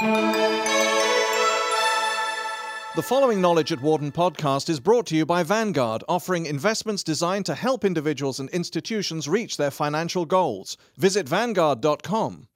The following Knowledge at Wharton podcast is brought to you by Vanguard, offering investments designed to help individuals and institutions reach their financial goals. Visit Vanguard.com.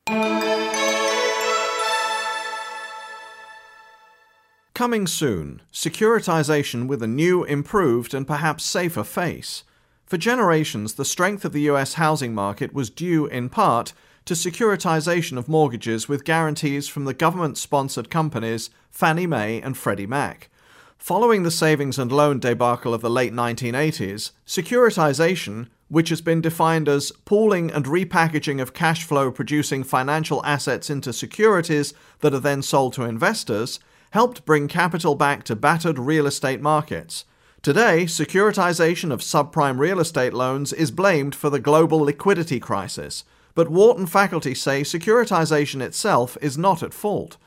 Coming soon, securitization with a new, improved, and perhaps safer face. For generations, the strength of the US housing market was due, in part, to securitization of mortgages with guarantees from the government sponsored companies Fannie Mae and Freddie Mac. Following the savings and loan debacle of the late 1980s, securitization, which has been defined as pooling and repackaging of cash flow producing financial assets into securities that are then sold to investors, helped bring capital back to battered real estate markets. Today, securitization of subprime real estate loans is blamed for the global liquidity crisis, but Wharton faculty say securitization itself is not at fault.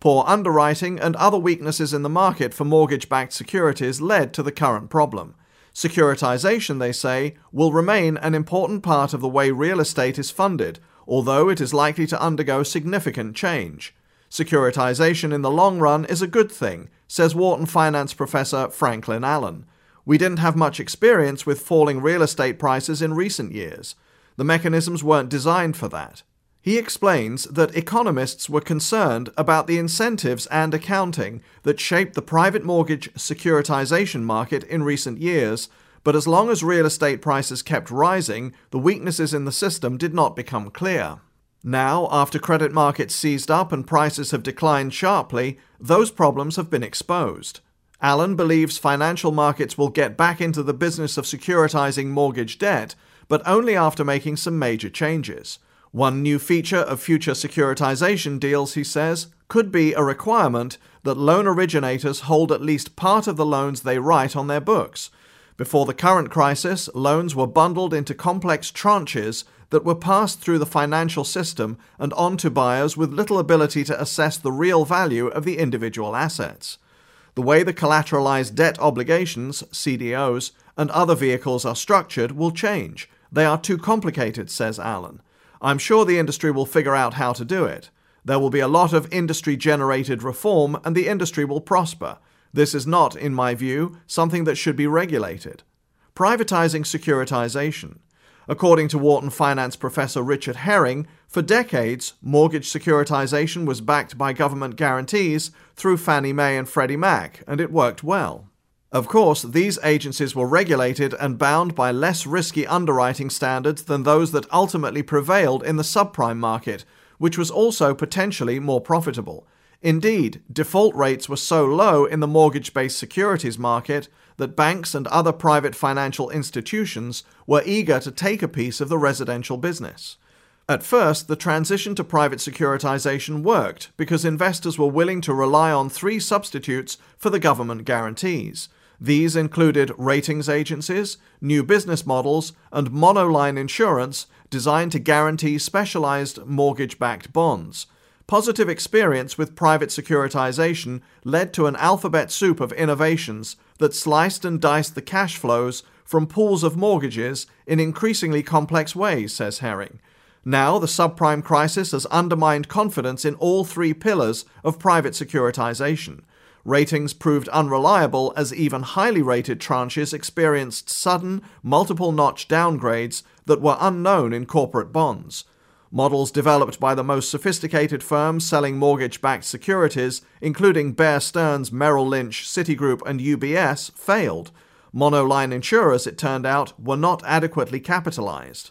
Poor underwriting and other weaknesses in the market for mortgage backed securities led to the current problem. Securitization, they say, will remain an important part of the way real estate is funded, although it is likely to undergo significant change. Securitization in the long run is a good thing, says Wharton finance professor Franklin Allen. We didn't have much experience with falling real estate prices in recent years. The mechanisms weren't designed for that. He explains that economists were concerned about the incentives and accounting that shaped the private mortgage securitization market in recent years, but as long as real estate prices kept rising, the weaknesses in the system did not become clear. Now, after credit markets seized up and prices have declined sharply, those problems have been exposed. Allen believes financial markets will get back into the business of securitizing mortgage debt, but only after making some major changes. One new feature of future securitization deals, he says, could be a requirement that loan originators hold at least part of the loans they write on their books. Before the current crisis, loans were bundled into complex tranches that were passed through the financial system and on to buyers with little ability to assess the real value of the individual assets. The way the collateralized debt obligations, CDOs, and other vehicles are structured will change. They are too complicated, says Allen. I'm sure the industry will figure out how to do it. There will be a lot of industry generated reform and the industry will prosper. This is not, in my view, something that should be regulated. Privatizing securitization. According to Wharton finance professor Richard Herring, for decades, mortgage securitization was backed by government guarantees through Fannie Mae and Freddie Mac, and it worked well. Of course, these agencies were regulated and bound by less risky underwriting standards than those that ultimately prevailed in the subprime market, which was also potentially more profitable. Indeed, default rates were so low in the mortgage based securities market that banks and other private financial institutions were eager to take a piece of the residential business. At first, the transition to private securitization worked because investors were willing to rely on three substitutes for the government guarantees. These included ratings agencies, new business models, and monoline insurance designed to guarantee specialized mortgage backed bonds. Positive experience with private securitization led to an alphabet soup of innovations that sliced and diced the cash flows from pools of mortgages in increasingly complex ways, says Herring. Now, the subprime crisis has undermined confidence in all three pillars of private securitization. Ratings proved unreliable as even highly rated tranches experienced sudden, multiple notch downgrades that were unknown in corporate bonds. Models developed by the most sophisticated firms selling mortgage backed securities, including Bear Stearns, Merrill Lynch, Citigroup, and UBS, failed. Monoline insurers, it turned out, were not adequately capitalized.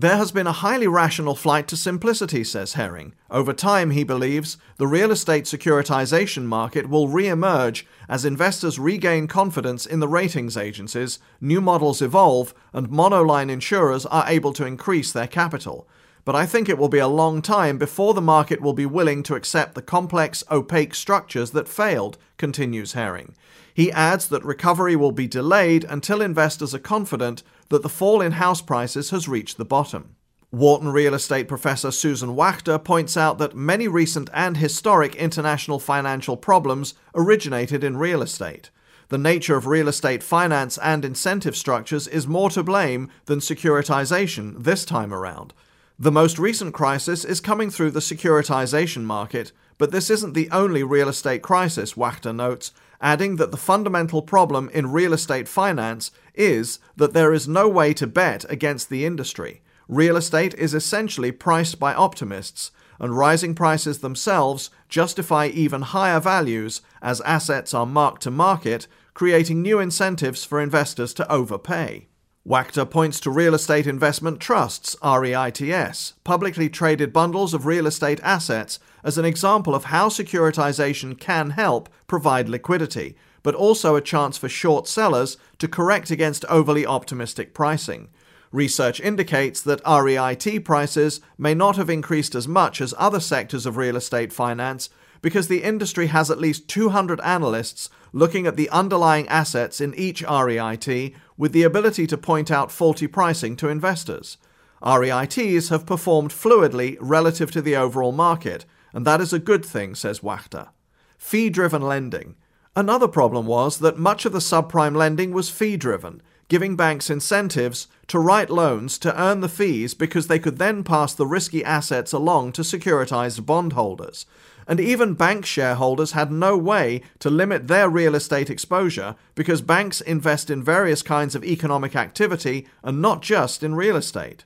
There has been a highly rational flight to simplicity, says Herring. Over time, he believes, the real estate securitization market will re emerge as investors regain confidence in the ratings agencies, new models evolve, and monoline insurers are able to increase their capital but I think it will be a long time before the market will be willing to accept the complex, opaque structures that failed, continues Herring. He adds that recovery will be delayed until investors are confident that the fall in house prices has reached the bottom. Wharton real estate professor Susan Wachter points out that many recent and historic international financial problems originated in real estate. The nature of real estate finance and incentive structures is more to blame than securitization this time around. The most recent crisis is coming through the securitization market, but this isn't the only real estate crisis, Wachter notes, adding that the fundamental problem in real estate finance is that there is no way to bet against the industry. Real estate is essentially priced by optimists, and rising prices themselves justify even higher values as assets are marked to market, creating new incentives for investors to overpay. Wachter points to real estate investment trusts, REITs, publicly traded bundles of real estate assets, as an example of how securitization can help provide liquidity, but also a chance for short sellers to correct against overly optimistic pricing. Research indicates that REIT prices may not have increased as much as other sectors of real estate finance because the industry has at least 200 analysts looking at the underlying assets in each REIT with the ability to point out faulty pricing to investors. REITs have performed fluidly relative to the overall market, and that is a good thing, says Wachter. Fee driven lending. Another problem was that much of the subprime lending was fee driven, giving banks incentives to write loans to earn the fees because they could then pass the risky assets along to securitized bondholders. And even bank shareholders had no way to limit their real estate exposure because banks invest in various kinds of economic activity and not just in real estate.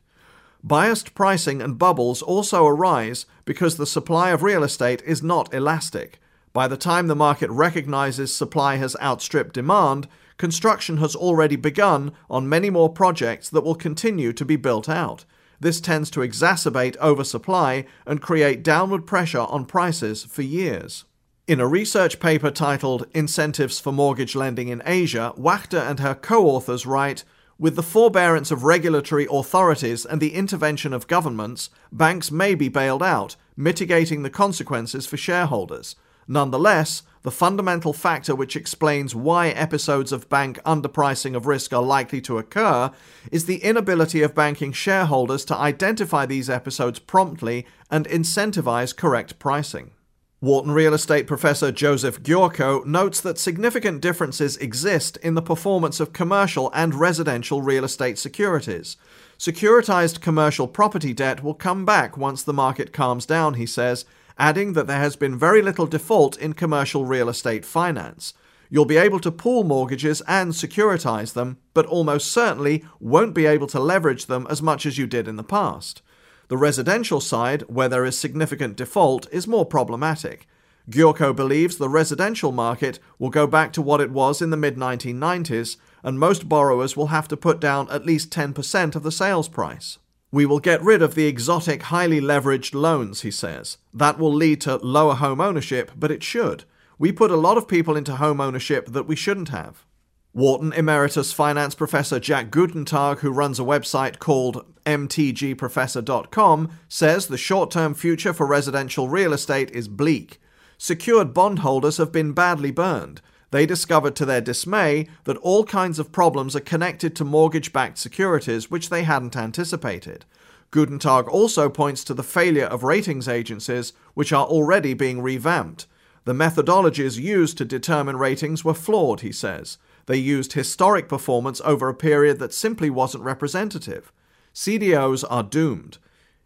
Biased pricing and bubbles also arise because the supply of real estate is not elastic. By the time the market recognizes supply has outstripped demand, construction has already begun on many more projects that will continue to be built out. This tends to exacerbate oversupply and create downward pressure on prices for years. In a research paper titled Incentives for Mortgage Lending in Asia, Wachter and her co authors write With the forbearance of regulatory authorities and the intervention of governments, banks may be bailed out, mitigating the consequences for shareholders. Nonetheless, the fundamental factor which explains why episodes of bank underpricing of risk are likely to occur is the inability of banking shareholders to identify these episodes promptly and incentivize correct pricing. Wharton real estate professor Joseph Gyourko notes that significant differences exist in the performance of commercial and residential real estate securities. Securitized commercial property debt will come back once the market calms down, he says, adding that there has been very little default in commercial real estate finance. You'll be able to pool mortgages and securitize them, but almost certainly won't be able to leverage them as much as you did in the past. The residential side, where there is significant default, is more problematic. Gyourko believes the residential market will go back to what it was in the mid 1990s, and most borrowers will have to put down at least 10% of the sales price. We will get rid of the exotic, highly leveraged loans, he says. That will lead to lower home ownership, but it should. We put a lot of people into home ownership that we shouldn't have. Wharton Emeritus Finance Professor Jack Guttentag, who runs a website called mtgprofessor.com, says the short term future for residential real estate is bleak. Secured bondholders have been badly burned they discovered to their dismay that all kinds of problems are connected to mortgage backed securities which they hadn't anticipated. Guttentag also points to the failure of ratings agencies, which are already being revamped. The methodologies used to determine ratings were flawed, he says. They used historic performance over a period that simply wasn't representative. CDOs are doomed.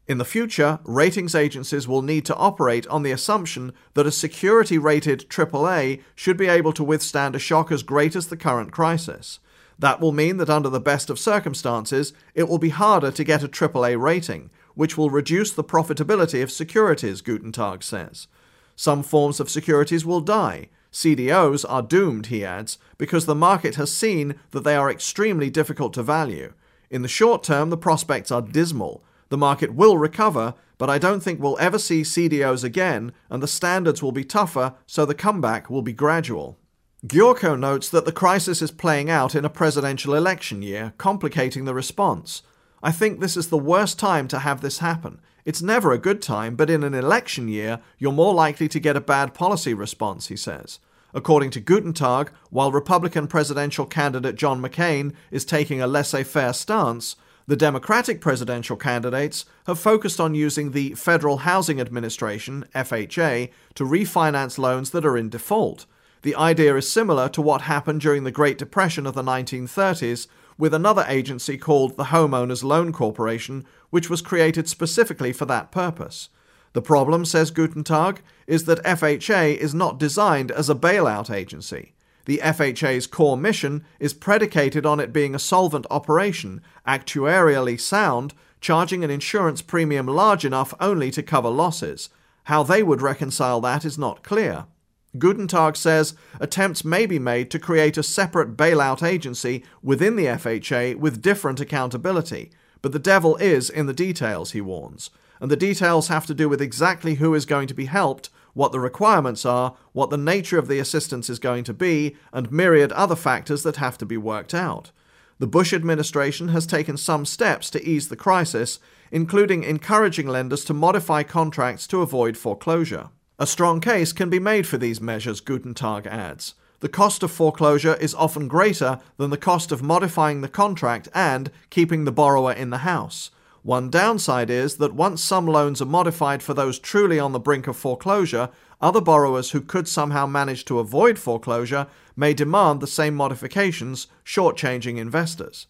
In the future, ratings agencies will need to operate on the assumption that a security rated AAA should be able to withstand a shock as great as the current crisis. That will mean that under the best of circumstances, it will be harder to get a AAA rating, which will reduce the profitability of securities, Guttentag says. Some forms of securities will die. CDOs are doomed, he adds, because the market has seen that they are extremely difficult to value. In the short term, the prospects are dismal the market will recover, but I don't think we'll ever see CDOs again, and the standards will be tougher, so the comeback will be gradual. Gyourko notes that the crisis is playing out in a presidential election year, complicating the response. I think this is the worst time to have this happen. It's never a good time, but in an election year, you're more likely to get a bad policy response, he says. According to Guttentag, while Republican presidential candidate John McCain is taking a laissez faire stance, the Democratic presidential candidates have focused on using the Federal Housing Administration, FHA, to refinance loans that are in default. The idea is similar to what happened during the Great Depression of the 1930s, with another agency called the Homeowners Loan Corporation, which was created specifically for that purpose. The problem, says Guttentag, is that FHA is not designed as a bailout agency. The FHA's core mission is predicated on it being a solvent operation, actuarially sound, charging an insurance premium large enough only to cover losses. How they would reconcile that is not clear. Guttentag says attempts may be made to create a separate bailout agency within the FHA with different accountability, but the devil is in the details, he warns. And the details have to do with exactly who is going to be helped, what the requirements are, what the nature of the assistance is going to be, and myriad other factors that have to be worked out. The Bush administration has taken some steps to ease the crisis, including encouraging lenders to modify contracts to avoid foreclosure. A strong case can be made for these measures, Guttentag adds. The cost of foreclosure is often greater than the cost of modifying the contract and keeping the borrower in the house. One downside is that once some loans are modified for those truly on the brink of foreclosure, other borrowers who could somehow manage to avoid foreclosure may demand the same modifications, shortchanging investors.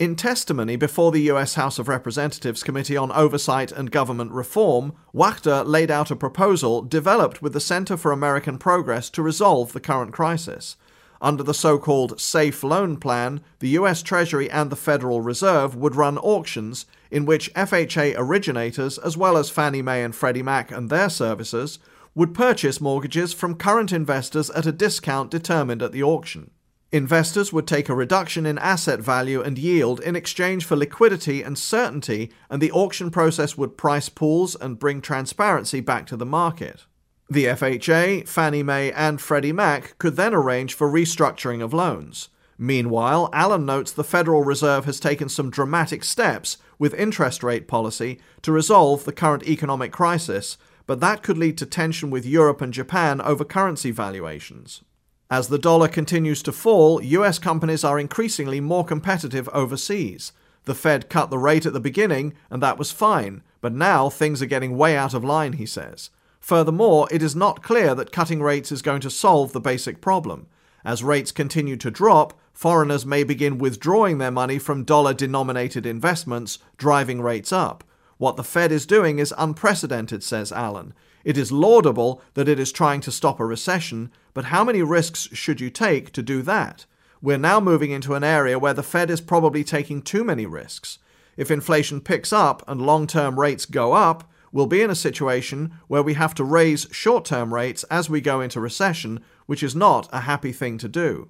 In testimony before the US House of Representatives Committee on Oversight and Government Reform, Wachter laid out a proposal developed with the Center for American Progress to resolve the current crisis. Under the so called Safe Loan Plan, the US Treasury and the Federal Reserve would run auctions in which FHA originators, as well as Fannie Mae and Freddie Mac and their services, would purchase mortgages from current investors at a discount determined at the auction. Investors would take a reduction in asset value and yield in exchange for liquidity and certainty, and the auction process would price pools and bring transparency back to the market. The FHA, Fannie Mae, and Freddie Mac could then arrange for restructuring of loans. Meanwhile, Allen notes the Federal Reserve has taken some dramatic steps with interest rate policy to resolve the current economic crisis, but that could lead to tension with Europe and Japan over currency valuations. As the dollar continues to fall, US companies are increasingly more competitive overseas. The Fed cut the rate at the beginning, and that was fine, but now things are getting way out of line, he says. Furthermore, it is not clear that cutting rates is going to solve the basic problem. As rates continue to drop, foreigners may begin withdrawing their money from dollar denominated investments, driving rates up. What the Fed is doing is unprecedented, says Allen. It is laudable that it is trying to stop a recession, but how many risks should you take to do that? We're now moving into an area where the Fed is probably taking too many risks. If inflation picks up and long term rates go up, we'll be in a situation where we have to raise short term rates as we go into recession, which is not a happy thing to do.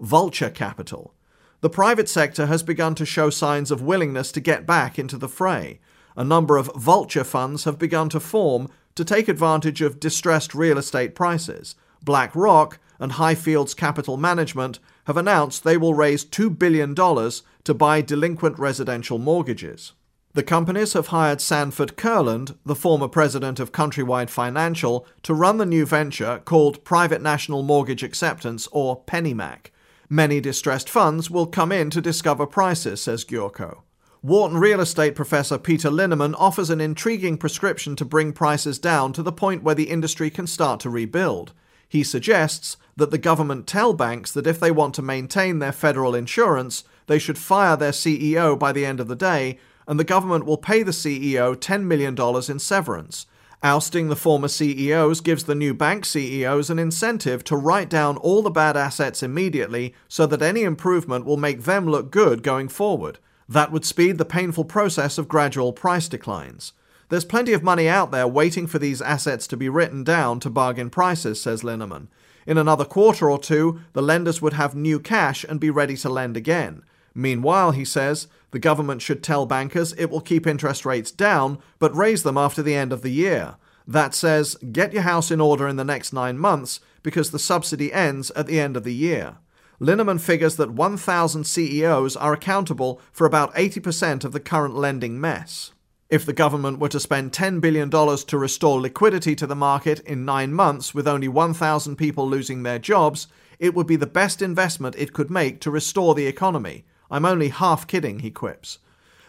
Vulture capital. The private sector has begun to show signs of willingness to get back into the fray. A number of vulture funds have begun to form to take advantage of distressed real estate prices. BlackRock and Highfields Capital Management have announced they will raise $2 billion to buy delinquent residential mortgages. The companies have hired Sanford Kurland, the former president of Countrywide Financial, to run the new venture called Private National Mortgage Acceptance, or PennyMac. Many distressed funds will come in to discover prices, says Gyourko. Wharton real estate professor Peter Linneman offers an intriguing prescription to bring prices down to the point where the industry can start to rebuild. He suggests that the government tell banks that if they want to maintain their federal insurance, they should fire their CEO by the end of the day, and the government will pay the CEO $10 million in severance. Ousting the former CEOs gives the new bank CEOs an incentive to write down all the bad assets immediately so that any improvement will make them look good going forward. That would speed the painful process of gradual price declines. There's plenty of money out there waiting for these assets to be written down to bargain prices, says Linneman. In another quarter or two, the lenders would have new cash and be ready to lend again. Meanwhile, he says, the government should tell bankers it will keep interest rates down, but raise them after the end of the year. That says, get your house in order in the next nine months because the subsidy ends at the end of the year. Linneman figures that 1,000 CEOs are accountable for about 80% of the current lending mess. If the government were to spend $10 billion to restore liquidity to the market in nine months with only 1,000 people losing their jobs, it would be the best investment it could make to restore the economy. I'm only half kidding, he quips.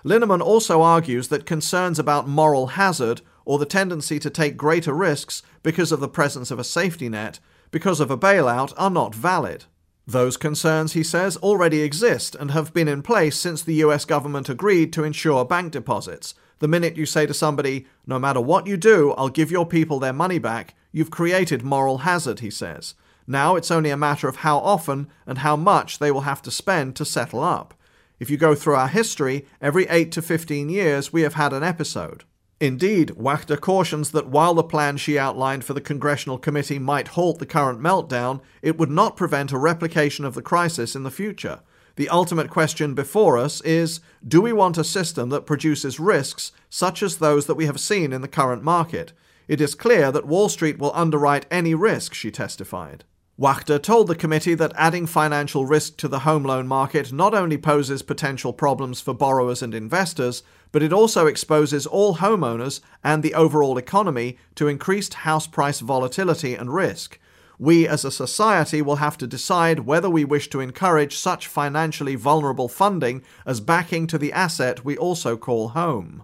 Linneman also argues that concerns about moral hazard or the tendency to take greater risks because of the presence of a safety net, because of a bailout, are not valid. Those concerns, he says, already exist and have been in place since the US government agreed to insure bank deposits. The minute you say to somebody, no matter what you do, I'll give your people their money back, you've created moral hazard, he says. Now it's only a matter of how often and how much they will have to spend to settle up. If you go through our history, every 8 to 15 years we have had an episode. Indeed, Wachter cautions that while the plan she outlined for the Congressional Committee might halt the current meltdown, it would not prevent a replication of the crisis in the future. The ultimate question before us is do we want a system that produces risks such as those that we have seen in the current market? It is clear that Wall Street will underwrite any risk, she testified. Wachter told the committee that adding financial risk to the home loan market not only poses potential problems for borrowers and investors, but it also exposes all homeowners and the overall economy to increased house price volatility and risk. We as a society will have to decide whether we wish to encourage such financially vulnerable funding as backing to the asset we also call home.